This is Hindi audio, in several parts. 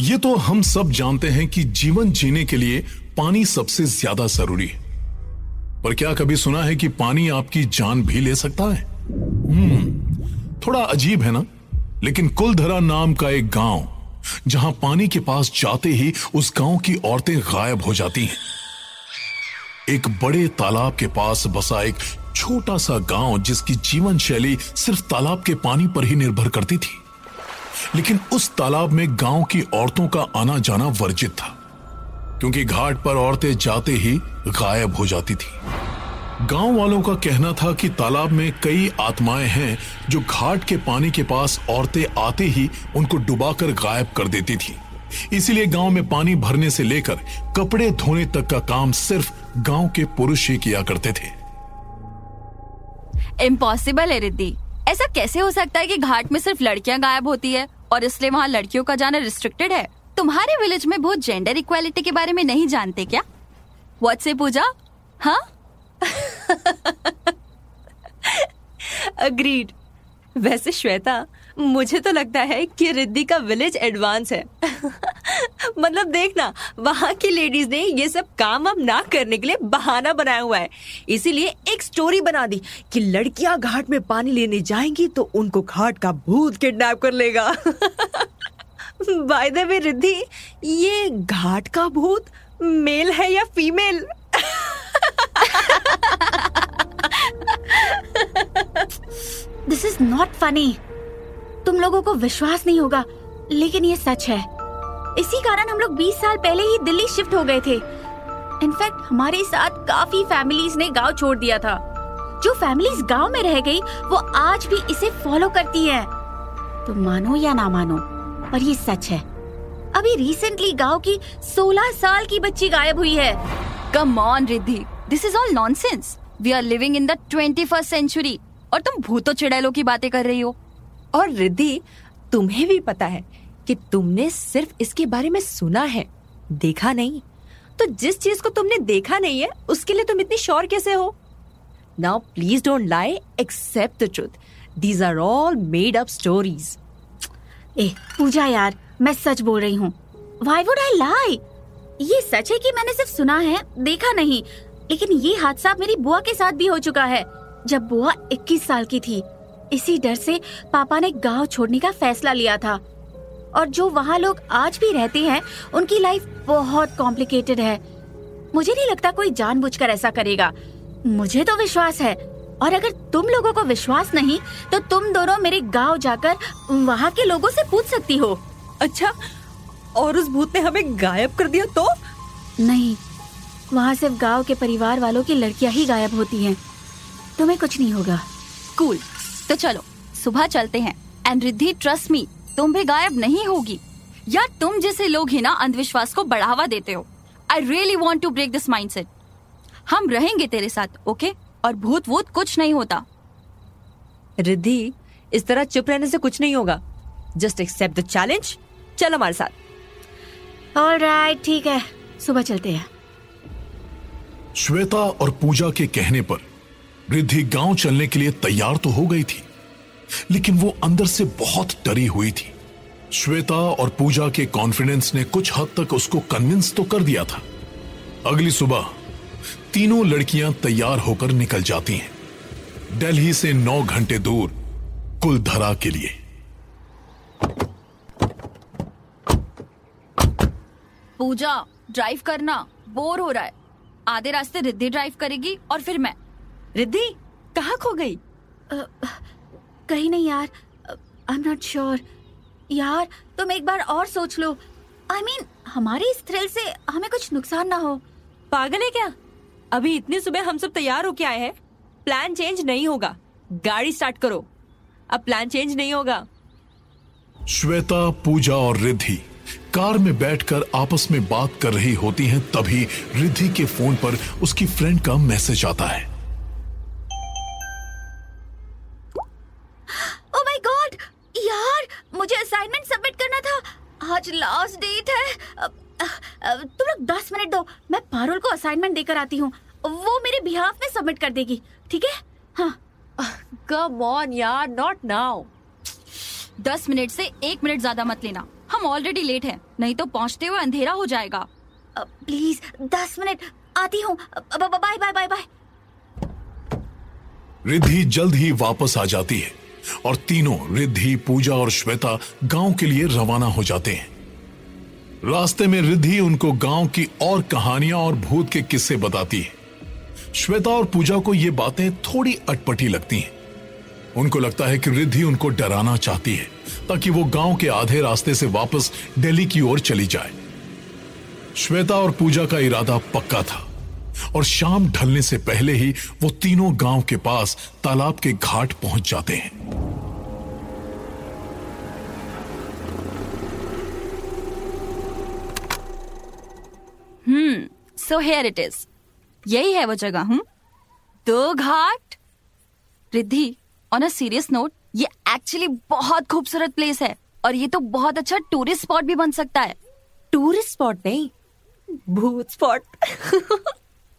ये तो हम सब जानते हैं कि जीवन जीने के लिए पानी सबसे ज़्यादा ज़रूरी है। पर क्या कभी सुना है कि पानी आपकी जान भी ले सकता है? हम्म थोड़ा अजीब है ना? लेकिन कुलधरा नाम का एक गाँव, जहाँ पानी के पास जाते ही उस गाँव की औरतें गायब हो जाती हैं। एक बड़े तालाब के पास बसा एक छोटा सा गाँव जिसकी जीवन शैली सिर्फ़ तालाब के पानी पर ही निर्भर करती थी। लेकिन उस तालाब में गाँव की औरतों का आना जाना वर्जित था, क्योंकि घाट पर औरतें जाते ही गायब हो जाती थी। गाँव वालों का कहना था कि तालाब में कई आत्माएँ हैं जो घाट के पानी के पास औरतें आते ही उनको डुबाकर गायब कर देती थी। इसीलिए गाँव में पानी भरने से लेकर कपड़े धोने तक का काम सिर्फ़ गाँव के पुरुष ही किया करते थे। इम्पॉसिबल है रिद्धि। ऐसा कैसे हो सकता है कि घाट में सिर्फ़ लड़कियाँ गायब होती है और इसलिए वहाँ लड़कियों का जाना रिस्ट्रिक्टेड है? तुम्हारे विलेज में बहुत जेंडर इक्वालिटी के बारे में नहीं जानते क्या? व्हाट से पूजा? हाँ अग्रीड वैसे श्वेता मुझे तो लगता है कि रिद्धि का विलेज एडवांस है। मतलब देखना, वहाँ की लेडीज़ ने ये सब काम अब ना करने के लिए बहाना बनाया हुआ है। इसीलिए एक स्टोरी बना दी कि लड़कियाँ घाट में पानी लेने जाएँगी तो उनको घाट का भूत किडनैप कर लेगा। बाय द वे रिद्धि, ये घाट का भूत मेल है या female this is not funny तुम लोगों को विश्वास नहीं होगा, लेकिन ये सच है। इसी कारण हम लोग 20 साल पहले ही दिल्ली शिफ्ट हो गए थे। इनफैक्ट, हमारे साथ काफ़ी फैमिलीज़ ने गाँव छोड़ दिया था। जो फैमिलीज़ गाँव में रह गई, वो आज भी इसे फॉलो करती हैं। तुम मानो या ना मानो, पर ये सच है। अभी रिसेंटली गाँव की 16 साल की बच्ची गायब हुई है। Come on Riddhi. This is all nonsense we are living in the twenty century और तुम भूतो चिड़ैलों की बातें कर रही हो। और रिद्धि, तुम्हें भी पता है कि तुमने सिर्फ़ इसके बारे में सुना है, देखा नहीं। तो जिस चीज़ को तुमने देखा नहीं है, उसके लिए तुम इतनी श्योर कैसे हो? Now please don't lie accept the truth these are all made up stories ए, पूजा यार, मैं सच बोल रही हूँ। वाई वुड आई लाई ये सच है कि मैंने सिर्फ़ सुना है, देखा नहीं। लेकिन ये हादसा मेरी बुआ के साथ भी हो चुका है, जब बुआ 21 साल की थी। इसी डर से पापा ने गाँव छोड़ने का फैसला लिया था। और जो वहाँ लोग आज भी रहते हैं उनकी लाइफ बहुत कॉम्प्लिकेटेड है। मुझे नहीं लगता कोई जानबूझकर ऐसा करेगा। मुझे तो विश्वास है। और अगर तुम लोगों को विश्वास नहीं तो तुम दोनों मेरे गाँव जाकर वहाँ के लोगों से पूछ सकती हो। अच्छा और उस भूत ने हमें गायब कर दिया तो? नहीं वहाँ सिर्फ़ गाँव के परिवार वालों की लड़कियाँ ही गायब होती हैं। तुम्हें कुछ नहीं होगा। कूल तो चलो सुबह चलते हैं। एंड रिद्धि ट्रस्ट मी तुम भी गायब नहीं होगी। यार तुम जैसे लोग ही ना अंधविश्वास को बढ़ावा देते हो। I really want to break this mind हम रहेंगे तेरे साथ ओके और भूत वूत कुछ नहीं होता। रिद्धि इस तरह चुप रहने से कुछ नहीं होगा। जस्ट एक्सेप्ट द चैलेंज चल हमारे साथ। ऑलराइट ठीक है। सुबह चलते हैं। श्वेता और पूजा के कहने पर रिद्धि गाँव चलने के लिए तैयार तो हो गई थी, लेकिन वो अंदर से बहुत डरी हुई थी। श्वेता और पूजा के कॉन्फिडेंस ने कुछ हद तक उसको कन्विंस तो कर दिया था। अगली सुबह, तीनों लड़कियाँ तैयार होकर निकल जाती हैं। दिल्ली से नौ घंटे दूर, कुलधरा के लिए। पूजा ड्राइव करना बोर हो रहा है। आधे रास्ते रिद्धि ड्राइव करेगी और फिर मैं। रिद्धि कहाँ खो गई? कहीं नहीं यार। आई एम नॉट श्योर यार तुम एक बार और सोच लो। आई I मीन mean, हमारे इस थ्रिल से हमें कुछ नुकसान ना हो। पागल है क्या? अभी इतनी सुबह हम सब तैयार होके आए हैं। प्लान चेंज नहीं होगा। गाड़ी स्टार्ट करो। अब प्लान चेंज नहीं होगा। श्वेता पूजा और रिद्धि कार में बैठकर आपस में बात कर रही होती हैं तभी रिद्धि के फ़ोन पर उसकी फ्रेंड का मैसेज आता है। असाइनमेंट देकर आती हूँ। वो मेरे बिहाफ में सबमिट कर देगी। ठीक है? हाँ। कम ऑन यार नॉट नाउ दस मिनट से एक मिनट ज़्यादा मत लेना। हम ऑलरेडी लेट हैं नहीं तो पहुँचते हुए अंधेरा हो जाएगा। प्लीज़ दस मिनट आती हूँ। Bye bye bye bye Riddhi जल्द ही वापस आ जाती है और तीनों रिद्धि पूजा और श्वेता गाँव के लिए रवाना हो जाते हैं। रास्ते में रिद्धि उनको गाँव की और कहानियाँ और भूत के किस्से बताती है। श्वेता और पूजा को ये बातें थोड़ी अटपटी लगती हैं। उनको लगता है कि रिद्धि उनको डराना चाहती है, ताकि वो गाँव के आधे रास्ते से वापस दिल्ली की ओर चली जाए। श्वेता और पूजा का इरादा पक्का था, और शाम ढलने से पहले ही वो तीनों गाँव के पास तालाब के घाट पहुँच जाते हैं। सो हेयर इट इज़ यही है वो जगह हूँ दो घाट। Riddhi on a serious note ये एक्चुअली बहुत खूबसूरत प्लेस है। और ये तो बहुत अच्छा टूरिस्ट स्पॉट भी बन सकता है। टूरिस्ट स्पॉट नहीं भूत स्पॉट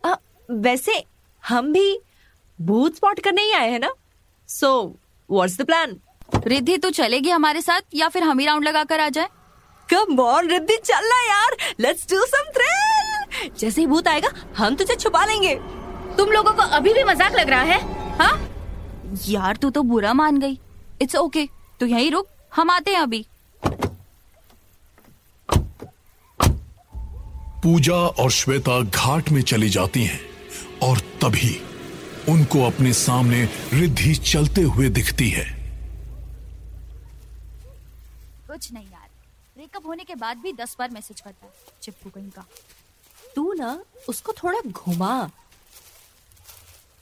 वैसे हम भी भूत स्पॉट करने ही आए हैं ना? So what's the plan Riddhi तू चलेगी हमारे साथ या फिर हम ही राउंड लगा कर आ जाए? कम ऑन रिद्धि चलना यार। लेट्स डू सम थ्रिल जैसे ही भूत आएगा हम तुझे छुपा लेंगे। तुम लोगों को अभी भी मज़ाक लग रहा है हाँ? यार तू तो बुरा मान गई। It's okay okay. तू यहीं रुक हम आते हैं अभी। पूजा और श्वेता घाट में चली जाती हैं और तभी उनको अपने सामने रिद्धि चलते हुए दिखती है। कुछ नहीं यार। ब्रेकअप होने के बाद भी दस बार मैसेज करता है चिपकू कहीं का। ना उसको थोड़ा घुमा।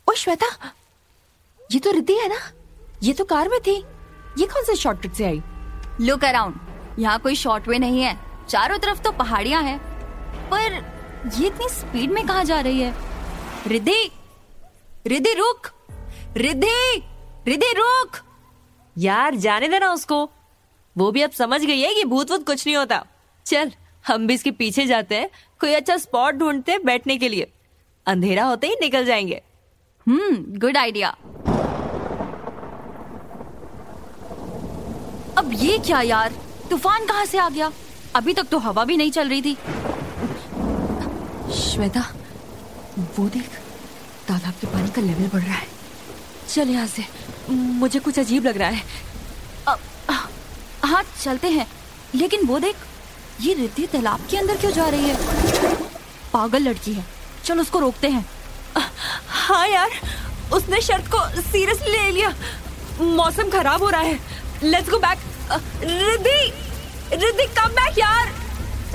ओ श्वेता ये तो रिद्धि है ना? ये तो कार में थी। ये कौन से शॉर्टकट से आई? लुक अराउंड यहाँ कोई शॉर्ट वे नहीं है। चारों तरफ़ तो पहाड़ियाँ हैं। पर ये इतनी स्पीड में कहा जा रही है? रिद्धि! रिद्धि रुक! रिद्धि! रिद्धि रुक! यार जाने देना उसको। वो भी अब समझ गई है कि भूत वूत कुछ नहीं होता। चल। हम भी इसके पीछे जाते हैं। कोई अच्छा स्पॉट ढूंढते हैं बैठने के लिए। अंधेरा होते ही निकल जाएँगे। हम्म गुड आइडिया अब ये क्या यार? तूफ़ान कहाँ से आ गया? अभी तक तो हवा भी नहीं चल रही थी। श्वेता, वो देख, तालाब के पानी का लेवल बढ़ रहा है। चल यहाँ से। मुझे कुछ अजीब लग रहा है। हाँ चलते हैं। लेकिन वो देख ये रिद्धि तालाब के अंदर क्यों जा रही है? पागल लड़की है। चल उसको रोकते हैं। हाँ यार उसने शर्त को सीरियसली ले लिया। मौसम खराब हो रहा है। Let's go back Riddhi Riddhi come back यार।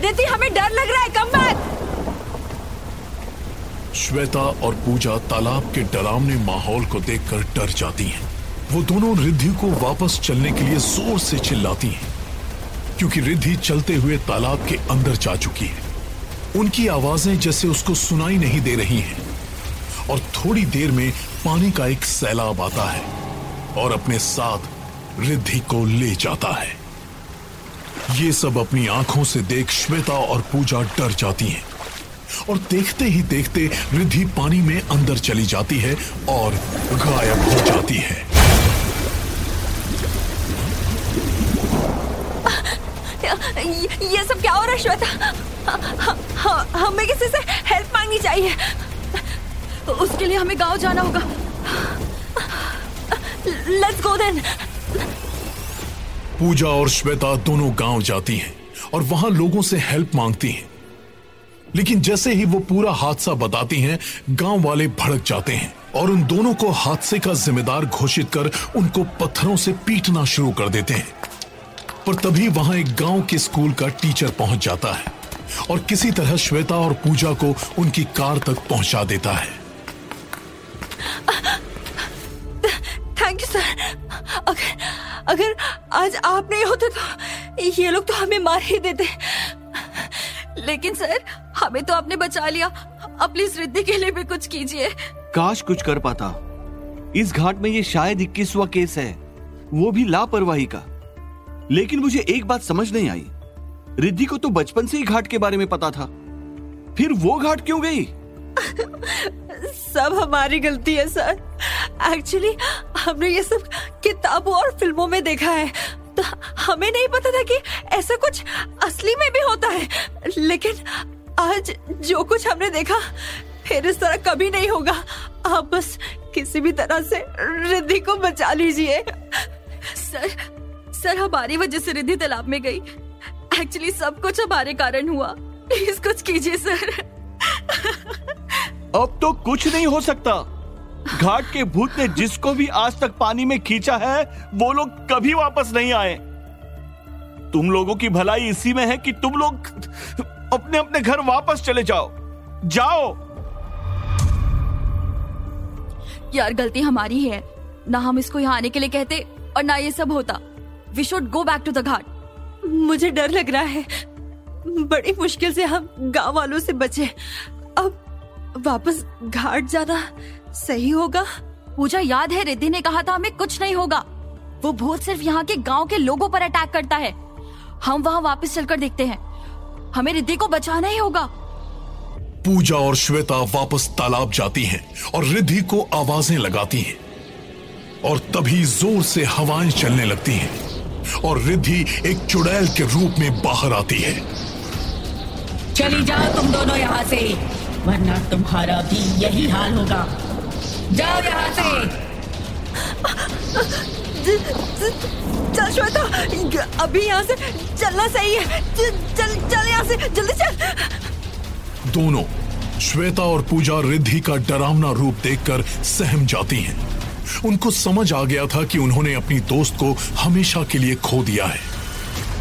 रिद्धि हमें डर लग रहा है। कम बैक श्वेता और पूजा तालाब के डरावने माहौल को देखकर डर जाती हैं। वो दोनों रिद्धि को वापस चलने के लिए ज़ोर से चिल्लाती हैं। क्योंकि रिद्धि चलते हुए तालाब के अंदर जा चुकी है। उनकी आवाज़ें जैसे उसको सुनाई नहीं दे रही हैं। और थोड़ी देर में पानी का एक सैलाब आता है और अपने साथ रिद्धि को ले जाता है। ये सब अपनी आँखों से देख श्वेता और पूजा डर जाती हैं। और देखते ही देखते रिद्धि पानी में अंदर चली जाती है और गायब हो जाती है। ये, ये सब क्या हो रहा है श्वेता? हमें किसी से हेल्प मांगनी चाहिए। उसके लिए हमें गाँव जाना होगा। लेट्स गो देन पूजा और श्वेता दोनों गाँव जाती हैं और वहाँ लोगों से हेल्प मांगती हैं। लेकिन जैसे ही वो पूरा हादसा बताती हैं गाँव वाले भड़क जाते हैं और उन दोनों को हादसे का जिम्मेदार घोषित कर उनको पत्थरों से पीटना शुरू कर देते हैं। पर तभी वहाँ एक गाँव के स्कूल का टीचर पहुँच जाता है और किसी तरह श्वेता और पूजा को उनकी कार तक पहुँचा देता है। थैंक यू सर अगर अगर आज आप नहीं होते तो ये लोग तो हमें मार ही देते। लेकिन सर हमें तो आपने बचा लिया। अब प्लीज़ रिद्धि के लिए भी कुछ कीजिए। काश कुछ कर पाता। इस घाट में ये शायद इक्कीसवा केस है। वो भी लापरवाही का। लेकिन मुझे एक बात समझ नहीं आई। रिद्धि को तो बचपन से ही घाट के बारे में पता था। फिर वो घाट क्यों गई? सब हमारी गलती है, सर। एक्चुअली हमने ये सब किताबों और फ़िल्मों में देखा है। तो हमें नहीं पता था कि ऐसा कुछ असली में भी होता है। लेकिन आज जो कुछ हमने देखा, फिर इस तरह कभी नहीं होगा। आप बस किसी भी तरह से रिद्धि को बचा लीजिए। सर सर हमारी वजह से रिद्धि तालाब में गई। एक्चुअली सब कुछ हमारे कारण हुआ। प्लीज़ कुछ कीजिए सर। अब तो कुछ नहीं हो सकता। घाट के भूत ने जिसको भी आज तक पानी में खींचा है वो लोग कभी वापस नहीं आए। तुम लोगों की भलाई इसी में है कि तुम लोग अपने अपने घर वापस चले जाओ। जाओ। यार गलती हमारी है। ना हम इसको यहाँ आने के लिए कहते और ना ये सब होता। We should go back to the ghat मुझे डर लग रहा है। बड़ी मुश्किल से हम गाँव वालों से बचे। अब वापस घाट जाना सही होगा? पूजा याद है, रिद्धि ने कहा था हमें कुछ नहीं होगा। वो भूत सिर्फ़ यहाँ के गाँव के लोगों पर अटैक करता है। हम वहाँ वापस चलकर देखते हैं। हमें रिद्धि को बचाना ही होगा। पूजा और श्वेता वापस तालाब जाती हैं और रिद्धि को आवाज़ें लगाती हैं और तभी ज़ोर से हवाएँ चलने लगती हैं। और रिद्धि एक चुड़ैल के रूप में बाहर आती है। चली जाओ तुम दोनों यहाँ से वरना तुम्हारा भी यही हाल होगा। जाओ यहाँ से। चल श्वेता अभी यहाँ से चलना सही है। चल चल, चल यहाँ से जल्दी चल। दोनों श्वेता और पूजा रिद्धि का डरावना रूप देखकर सहम जाती हैं। उनको समझ आ गया था कि उन्होंने अपनी दोस्त को हमेशा के लिए खो दिया है।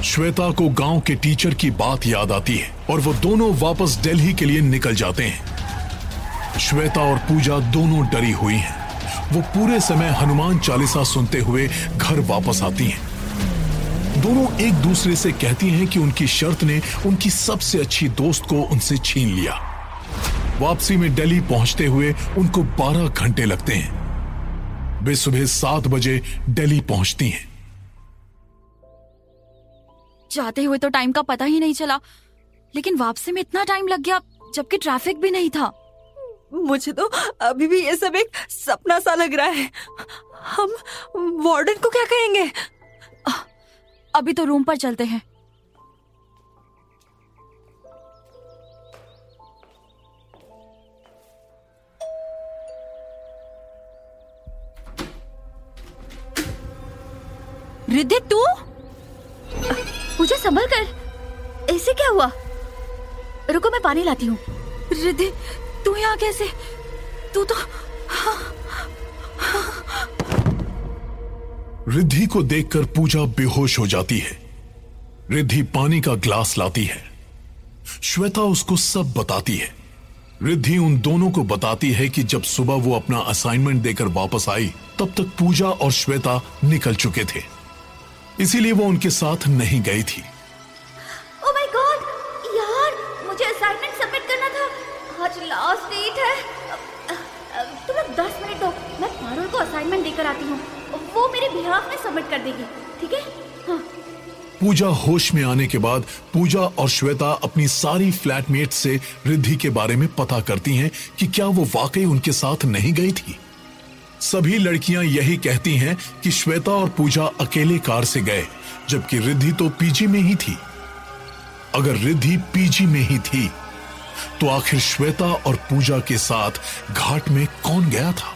श्वेता को गाँव के टीचर की बात याद आती है और वो दोनों वापस दिल्ली के लिए निकल जाते हैं। श्वेता और पूजा दोनों डरी हुई हैं। वो पूरे समय हनुमान चालीसा सुनते हुए घर वापस आती हैं। दोनों एक दूसरे से कहती हैं कि उनकी शर्त ने उनकी सबसे अच्छी दोस्त को उनसे छीन लिया। वापसी में दिल्ली पहुँचते हुए उनको 12 घंटे लगते हैं। वे सुबह सात बजे दिल्ली पहुँचती हैं। जाते हुए तो टाइम का पता ही नहीं चला। लेकिन वापसी में इतना टाइम लग गया जबकि ट्रैफ़िक भी नहीं था। मुझे तो अभी भी ये सब एक सपना सा लग रहा है। हम वार्डन को क्या कहेंगे? अभी तो रूम पर चलते हैं। रिद्धि तू? पूजा संभल कर। ऐसे क्या हुआ? रुको मैं पानी लाती हूँ। रिद्धि तू यहाँ कैसे? तू तो रिद्धि को देखकर पूजा बेहोश हो जाती है। रिद्धि पानी का ग्लास लाती है। श्वेता उसको सब बताती है। रिद्धि उन दोनों को बताती है कि जब सुबह वो अपना असाइनमेंट देकर वापस आई तब तक पूजा और श्वेता निकल चुके थे। इसीलिए वो उनके साथ नहीं गई थी। ओह माय गॉड यार मुझे असाइनमेंट सबमिट करना था। आज लास्ट डेट है। तुम लोग दस मिनट दो मैं पारुल को असाइनमेंट देकर आती हूँ। वो मेरे बिहाफ में सबमिट कर देगी। ठीक है? हाँ। पूजा होश में आने के बाद पूजा और श्वेता अपनी सारी फ्लैटमेट से रिद्धि के बारे में पता करती हैं कि क्या वो वाकई उनके साथ नहीं गई थी। सभी लड़कियाँ यही कहती हैं कि श्वेता और पूजा अकेले कार से गए, जबकि रिद्धि तो पीजी में ही थी। अगर रिद्धि पीजी में ही थी तो आखिर श्वेता और पूजा के साथ घाट में कौन गया था?